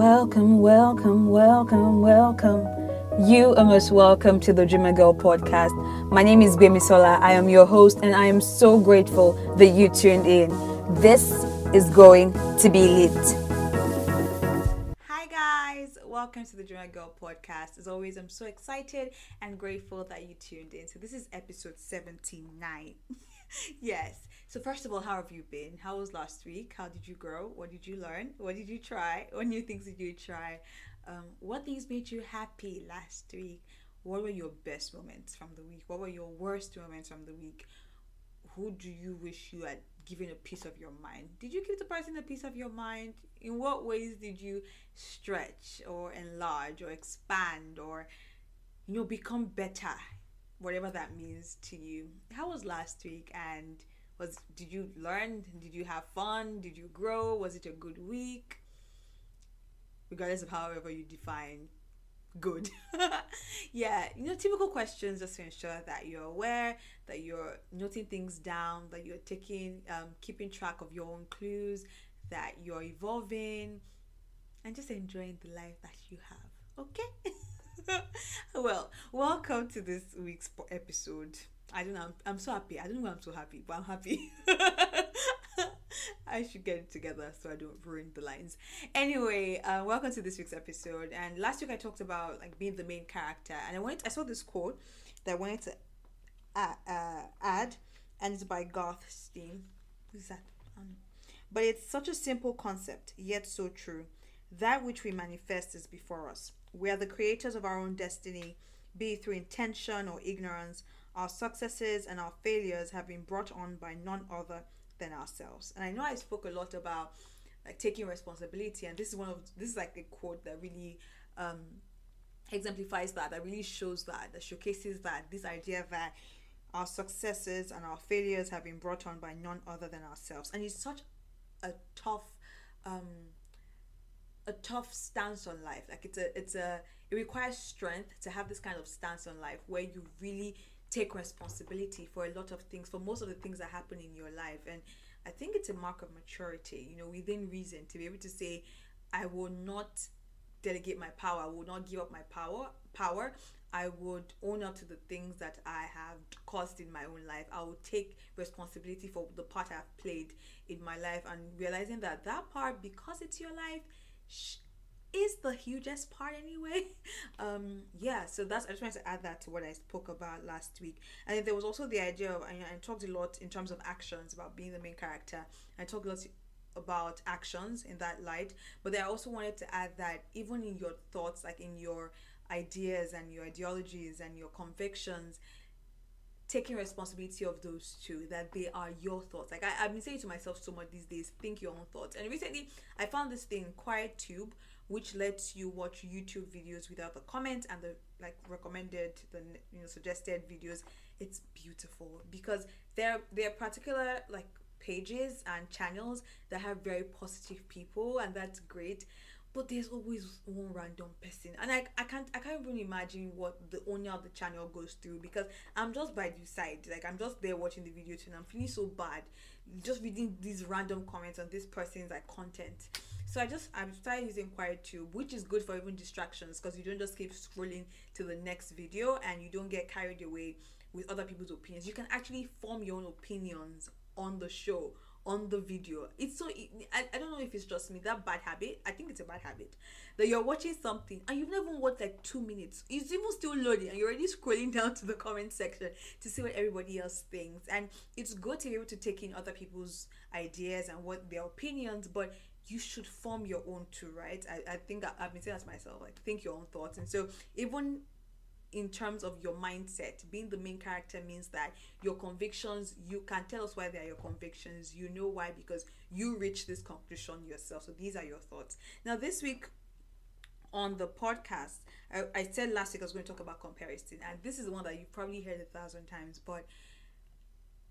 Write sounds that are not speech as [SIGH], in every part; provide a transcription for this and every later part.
Welcome, welcome, welcome, welcome. You are most welcome to the Dreamer Girl podcast. My name is Sola. I am your host, and I am so grateful that you tuned in. This is going to be lit. Hi, guys. Welcome to the Dreamer Girl podcast. As always, I'm so excited and grateful that you tuned in. So, this is episode 79. [LAUGHS] yes. So first of all, how have you been? How was last week? How did you grow? What did you learn? What did you try? What new things did you try? Um, what things made you happy last week? What were your best moments from the week? What were your worst moments from the week? Who do you wish you had given a piece of your mind? Did you give the person a piece of your mind? In what ways did you stretch or enlarge or expand or you know become better? Whatever that means to you. How was last week? And was did you learn? Did you have fun? Did you grow? Was it a good week? Regardless of however you define good. [LAUGHS] Yeah you know typical questions just to ensure that you're aware that you're noting things down that you're taking um, keeping track of your own clues that you're evolving and just enjoying the life that you have. Okay [LAUGHS] [LAUGHS] well welcome to this week's episode I don't know. I'm, I'm so happy. I don't know why I'm so happy, but I'm happy. [LAUGHS] I should get it together so I don't ruin the lines. Anyway, uh, welcome to this week's episode. And last week I talked about like being the main character, and I wanted I saw this quote that I wanted to uh, uh, add, and it's by Garth Stein. Who's that? Um, but it's such a simple concept, yet so true. That which we manifest is before us. We are the creators of our own destiny, be it through intention or ignorance our successes and our failures have been brought on by none other than ourselves. And I know I spoke a lot about like taking responsibility, and this is one of this is like a quote that really um, exemplifies that, that really shows that, that showcases that this idea that our successes and our failures have been brought on by none other than ourselves. And it's such a tough um a tough stance on life. Like it's a it's a it requires strength to have this kind of stance on life where you really take responsibility for a lot of things, for most of the things that happen in your life. And I think it's a mark of maturity, you know, within reason to be able to say, I will not delegate my power, I will not give up my power power. I would own up to the things that I have caused in my own life. I will take responsibility for the part I've played in my life and realizing that that part, because it's your life, is the hugest part anyway. [LAUGHS] Um, yeah, so that's I just wanted to add that to what I spoke about last week. And there was also the idea of I, I talked a lot in terms of actions about being the main character. I talked a lot about actions in that light, but I also wanted to add that even in your thoughts, like in your ideas and your ideologies and your convictions, taking responsibility of those two that they are your thoughts. Like I, have been saying to myself so much these days think your own thoughts. And recently i found this thing QuietTube which lets you watch YouTube videos without the comments and the like recommended the you know suggested videos. It's beautiful because there there are particular like pages and channels that have very positive people and that's great but there's always one random person. And I, I can't i can't even imagine what the owner of the channel goes through because i'm just by the side. Like i'm just there watching the video too and i'm feeling so bad just reading these random comments on this person's like content. So I just I started using Tube, which is good for even distractions because you don't just keep scrolling to the next video and you don't get carried away with other people's opinions. You can actually form your own opinions on the show, on the video. It's so I, I don't know if it's just me that bad habit. I think it's a bad habit that you're watching something and you've never watched like two minutes. It's even still loading and you're already scrolling [LAUGHS] down to the comment section to see what everybody else thinks. And it's good to be able to take in other people's ideas and what their opinions, but you should form your own too, right? I, I think I, have been saying that to myself, like think your own thoughts. And so even in terms of your mindset, being the main character means that your convictions, you can tell us why they are your convictions. You know why because you reach this conclusion yourself. So these are your thoughts. Now this week on the podcast, I, I said last week I was going to talk about comparison, and this is one that you've probably heard a thousand times, but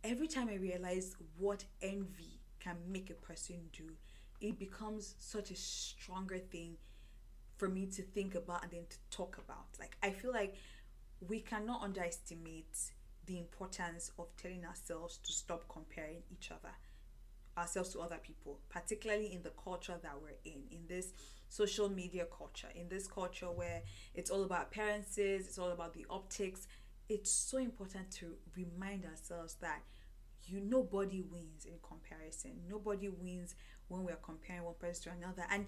every time I realize what envy can make a person do, it becomes such a stronger thing for me to think about and then to talk about. Like, I feel like we cannot underestimate the importance of telling ourselves to stop comparing each other ourselves to other people, particularly in the culture that we're in, in this social media culture, in this culture where it's all about appearances, it's all about the optics. It's so important to remind ourselves that you nobody wins in comparison. Nobody wins when we're comparing one person to another. And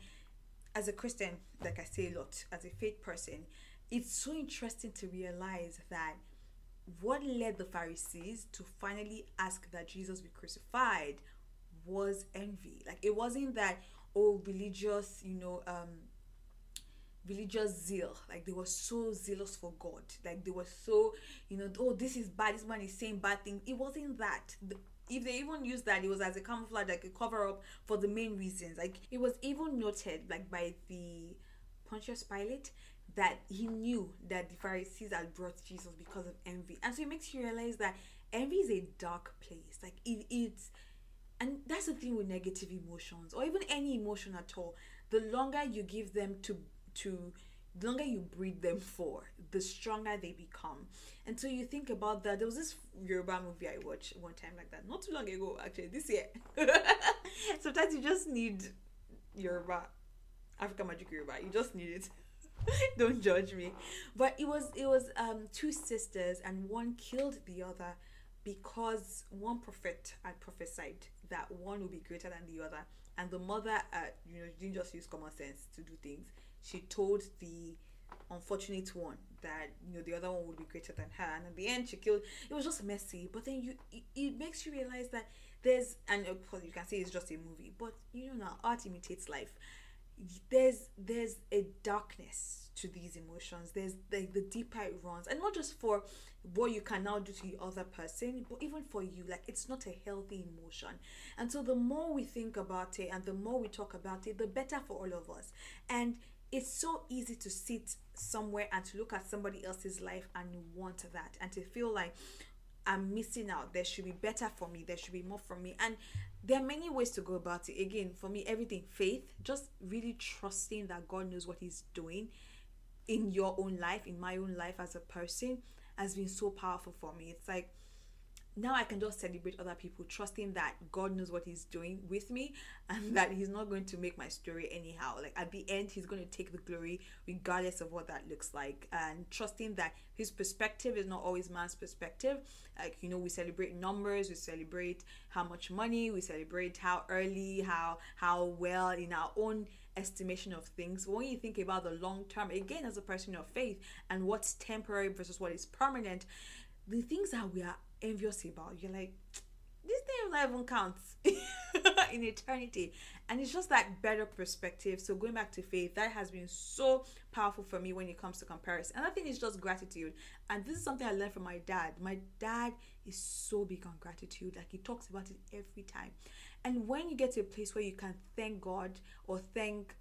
as a Christian, like I say a lot, as a faith person, it's so interesting to realize that what led the Pharisees to finally ask that Jesus be crucified was envy. Like it wasn't that oh religious, you know, um religious zeal. Like they were so zealous for God. Like they were so, you know, oh this is bad, this man is saying bad things. It wasn't that. The, if they even used that, it was as a camouflage, like a cover up for the main reasons. Like it was even noted, like by the Pontius Pilate, that he knew that the Pharisees had brought Jesus because of envy, and so it makes you realize that envy is a dark place. Like it, it's, and that's the thing with negative emotions, or even any emotion at all. The longer you give them to to the longer you breed them [LAUGHS] for, the stronger they become. And so you think about that. There was this Yoruba movie I watched one time like that, not too long ago, actually, this year. [LAUGHS] Sometimes you just need Yoruba, African Magic Yoruba. You just need it. [LAUGHS] Don't judge me. But it was it was um two sisters and one killed the other because one prophet had prophesied that one would be greater than the other, and the mother, uh, you know, didn't just use common sense to do things she told the unfortunate one that you know the other one would be greater than her. And at the end she killed it was just messy. But then you it, it makes you realize that there's and of course you can say it's just a movie but you know now art imitates life. There's there's a darkness to these emotions. There's the, the deeper it runs. And not just for what you can now do to the other person but even for you. Like it's not a healthy emotion. And so the more we think about it and the more we talk about it the better for all of us. And it's so easy to sit somewhere and to look at somebody else's life and want that and to feel like I'm missing out. There should be better for me. There should be more for me. And there are many ways to go about it. Again, for me, everything faith, just really trusting that God knows what He's doing in your own life, in my own life as a person, has been so powerful for me. It's like now I can just celebrate other people, trusting that God knows what He's doing with me and that He's not going to make my story anyhow. Like at the end, He's going to take the glory regardless of what that looks like, and trusting that His perspective is not always man's perspective. Like, you know, we celebrate numbers, we celebrate how much money, we celebrate how early, how how well in our own estimation of things. When you think about the long term, again, as a person of faith and what's temporary versus what is permanent, the things that we are envious about. You're like, this thing not even counts in eternity. And it's just that better perspective. So going back to faith, that has been so powerful for me when it comes to comparison. Another thing is just gratitude. And this is something I learned from my dad. My dad is so big on gratitude. Like he talks about it every time. And when you get to a place where you can thank God or thank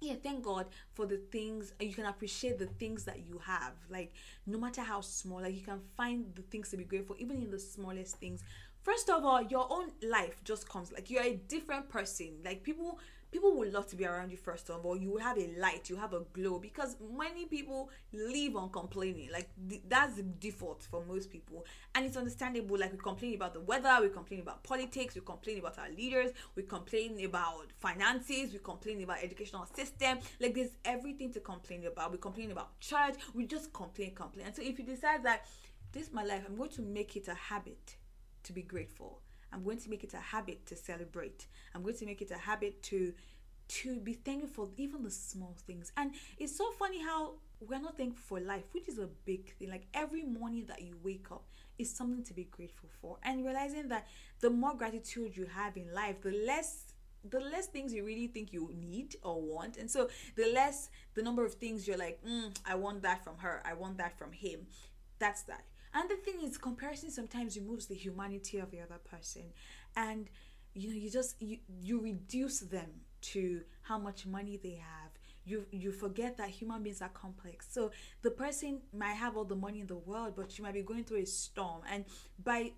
yeah thank god for the things you can appreciate the things that you have. Like no matter how small like you can find the things to be grateful even in the smallest things. First of all your own life just comes like you're a different person. Like people people would love to be around you first of all. You have a light you have a glow because many people live on complaining. Like th- that's the default for most people. And it's understandable like we complain about the weather we complain about politics we complain about our leaders we complain about finances we complain about educational system. Like there's everything to complain about. We complain about church we just complain complain. And so if you decide that this is my life i'm going to make it a habit to be grateful I'm going to make it a habit to celebrate. I'm going to make it a habit to to be thankful even the small things. And it's so funny how we're not thankful for life, which is a big thing. Like every morning that you wake up is something to be grateful for. And realizing that the more gratitude you have in life, the less the less things you really think you need or want and so the less the number of things you're like mm, i want that from her i want that from him that's that and the thing is, comparison sometimes removes the humanity of the other person, and you know you just you you reduce them to how much money they have. You you forget that human beings are complex. So the person might have all the money in the world, but she might be going through a storm, and by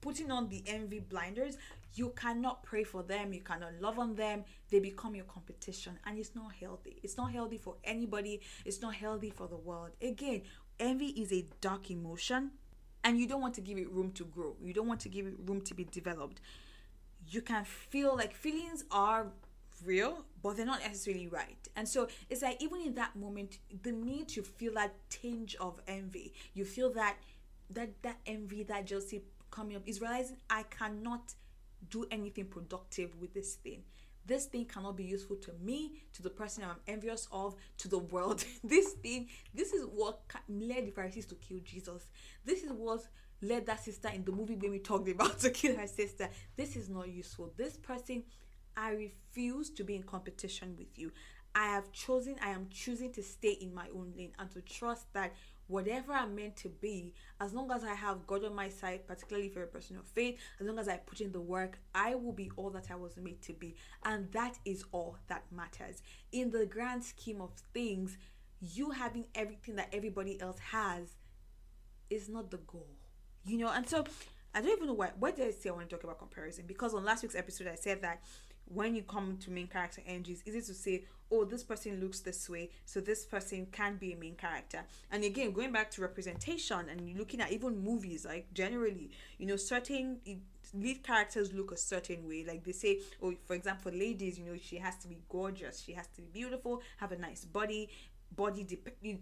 putting on the envy blinders, you cannot pray for them, you cannot love on them, they become your competition, and it's not healthy. It's not healthy for anybody, it's not healthy for the world. Again, envy is a dark emotion and you don't want to give it room to grow. You don't want to give it room to be developed. you can feel like feelings are real, but they're not necessarily right. And so it's like even in that moment, the need to feel that tinge of envy, you feel that that that envy, that jealousy coming up is realizing I cannot do anything productive with this thing. This thing cannot be useful to me, to the person I'm envious of, to the world. [LAUGHS] this thing, this is what led the Pharisees to kill Jesus. This is what led that sister in the movie when we talked about [LAUGHS] to kill her sister. This is not useful. This person I refuse to be in competition with you. I have chosen, I am choosing to stay in my own lane and to trust that whatever I'm meant to be, as long as I have God on my side, particularly if you're a person of faith, as long as I put in the work, I will be all that I was made to be. And that is all that matters. In the grand scheme of things, you having everything that everybody else has is not the goal. You know, and so I don't even know why. Why did I say I want to talk about comparison? Because on last week's episode, I said that when you come to main character energy, it's easy to say, oh, this person looks this way, so this person can be a main character. And again, going back to representation and looking at even movies, like generally, you know, certain lead characters look a certain way. Like they say, oh, for example, ladies, you know, she has to be gorgeous, she has to be beautiful, have a nice body, body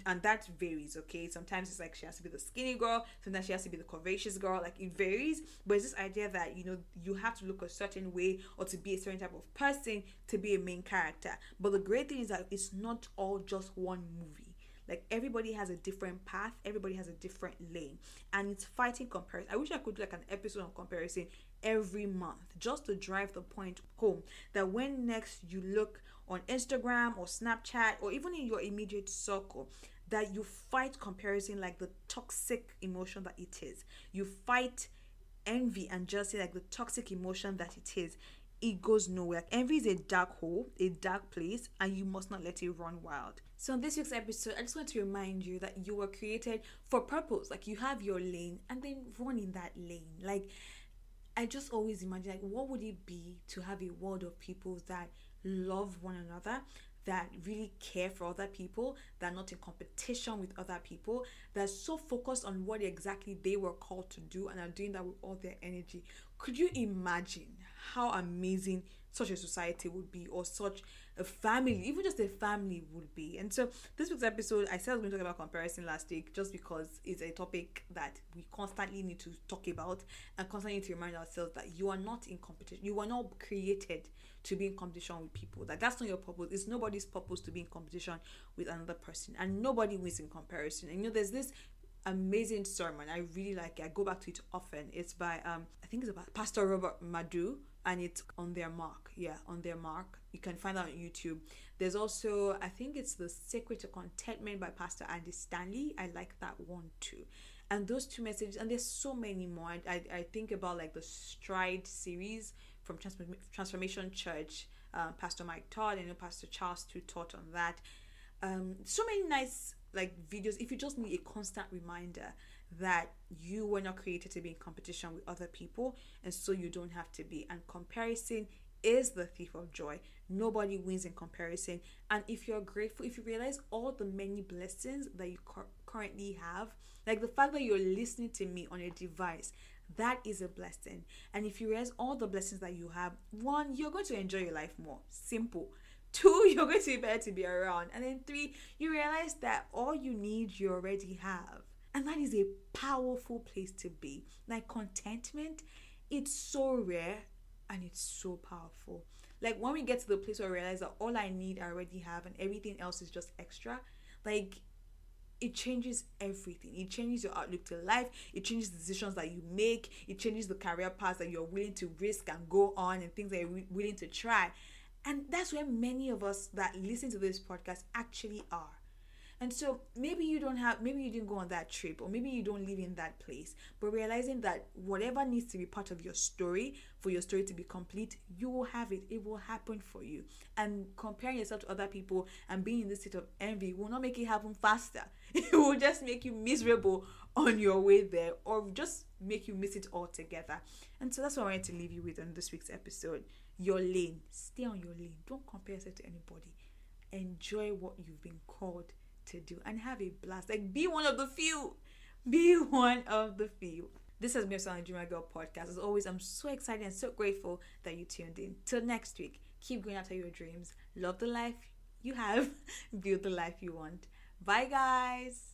and that varies okay? Sometimes it's like she has to be the skinny girl sometimes she has to be the curvaceous girl like it varies. But it's this idea that you know you have to look a certain way or to be a certain type of person to be a main character. But the great thing is that it's not all just one movie like everybody has a different path everybody has a different lane and it's fighting comparison i wish i could do like an episode on comparison every month just to drive the point home that when next you look on Instagram or Snapchat or even in your immediate circle that you fight comparison like the toxic emotion that it is. You fight envy and jealousy like the toxic emotion that it is. It goes nowhere. Envy is a dark hole, a dark place, and you must not let it run wild. So, in this week's episode, I just want to remind you that you were created for purpose. Like, you have your lane and then run in that lane. Like, I just always imagine, like, what would it be to have a world of people that love one another, that really care for other people, that are not in competition with other people, that are so focused on what exactly they were called to do and are doing that with all their energy. Could you imagine how amazing such a society would be or such a family, even just a family would be. And so this week's episode, I said I was going to talk about comparison last week just because it's a topic that we constantly need to talk about and constantly need to remind ourselves that you are not in competition. You are not created to be in competition with people. that that's not your purpose. It's nobody's purpose to be in competition with another person, and nobody wins in comparison. And you know, there's this amazing sermon. I really like it. I go back to it often. It's by um I think it's about Pastor Robert Madu and it's on their mark. Yeah, on their mark. You can find that on YouTube. There's also I think it's the Secret to Contentment by Pastor Andy Stanley. I like that one too. And those two messages, and there's so many more. I, I, I think about like the Stride series from Transform- Transformation Church, uh, Pastor Mike Todd, and Pastor Charles too taught on that. Um, so many nice like videos. If you just need a constant reminder that you were not created to be in competition with other people, and so you don't have to be. And comparison is the thief of joy. Nobody wins in comparison. And if you're grateful, if you realize all the many blessings that you currently have, like the fact that you're listening to me on a device, that is a blessing. And if you realize all the blessings that you have, one, you're going to enjoy your life more. Simple. Two, [LAUGHS] you're going to be better to be around. And then three, you realize that all you need, you already have. And that is a powerful place to be. Like contentment, it's so rare and it's so powerful. Like when we get to the place where we realize that all I need, I already have, and everything else is just extra, like it changes everything. It changes your outlook to life. It changes the decisions that you make. It changes the career paths that you're willing to risk and go on and things that you're willing to try. And that's where many of us that listen to this podcast actually are. And so maybe you don't have, maybe you didn't go on that trip, or maybe you don't live in that place, but realizing that whatever needs to be part of your story for your story to be complete, you will have it. It will happen for you. And comparing yourself to other people and being in this state of envy will not make it happen faster. [LAUGHS] It will just make you miserable [LAUGHS] on your way there, or just make you miss it altogether. And so that's what I wanted to leave you with on this week's episode. Your lane. Stay on your lane. Don't compare yourself to anybody. Enjoy what you've been called to do and have a blast. Like be one of the few. Be [LAUGHS] one of the few. This has been Sound Dreamer Girl podcast. As always, I'm so excited and so grateful that you tuned in. Till next week, keep going after your dreams. Love the life you have, [LAUGHS] build the life you want. Bye, guys.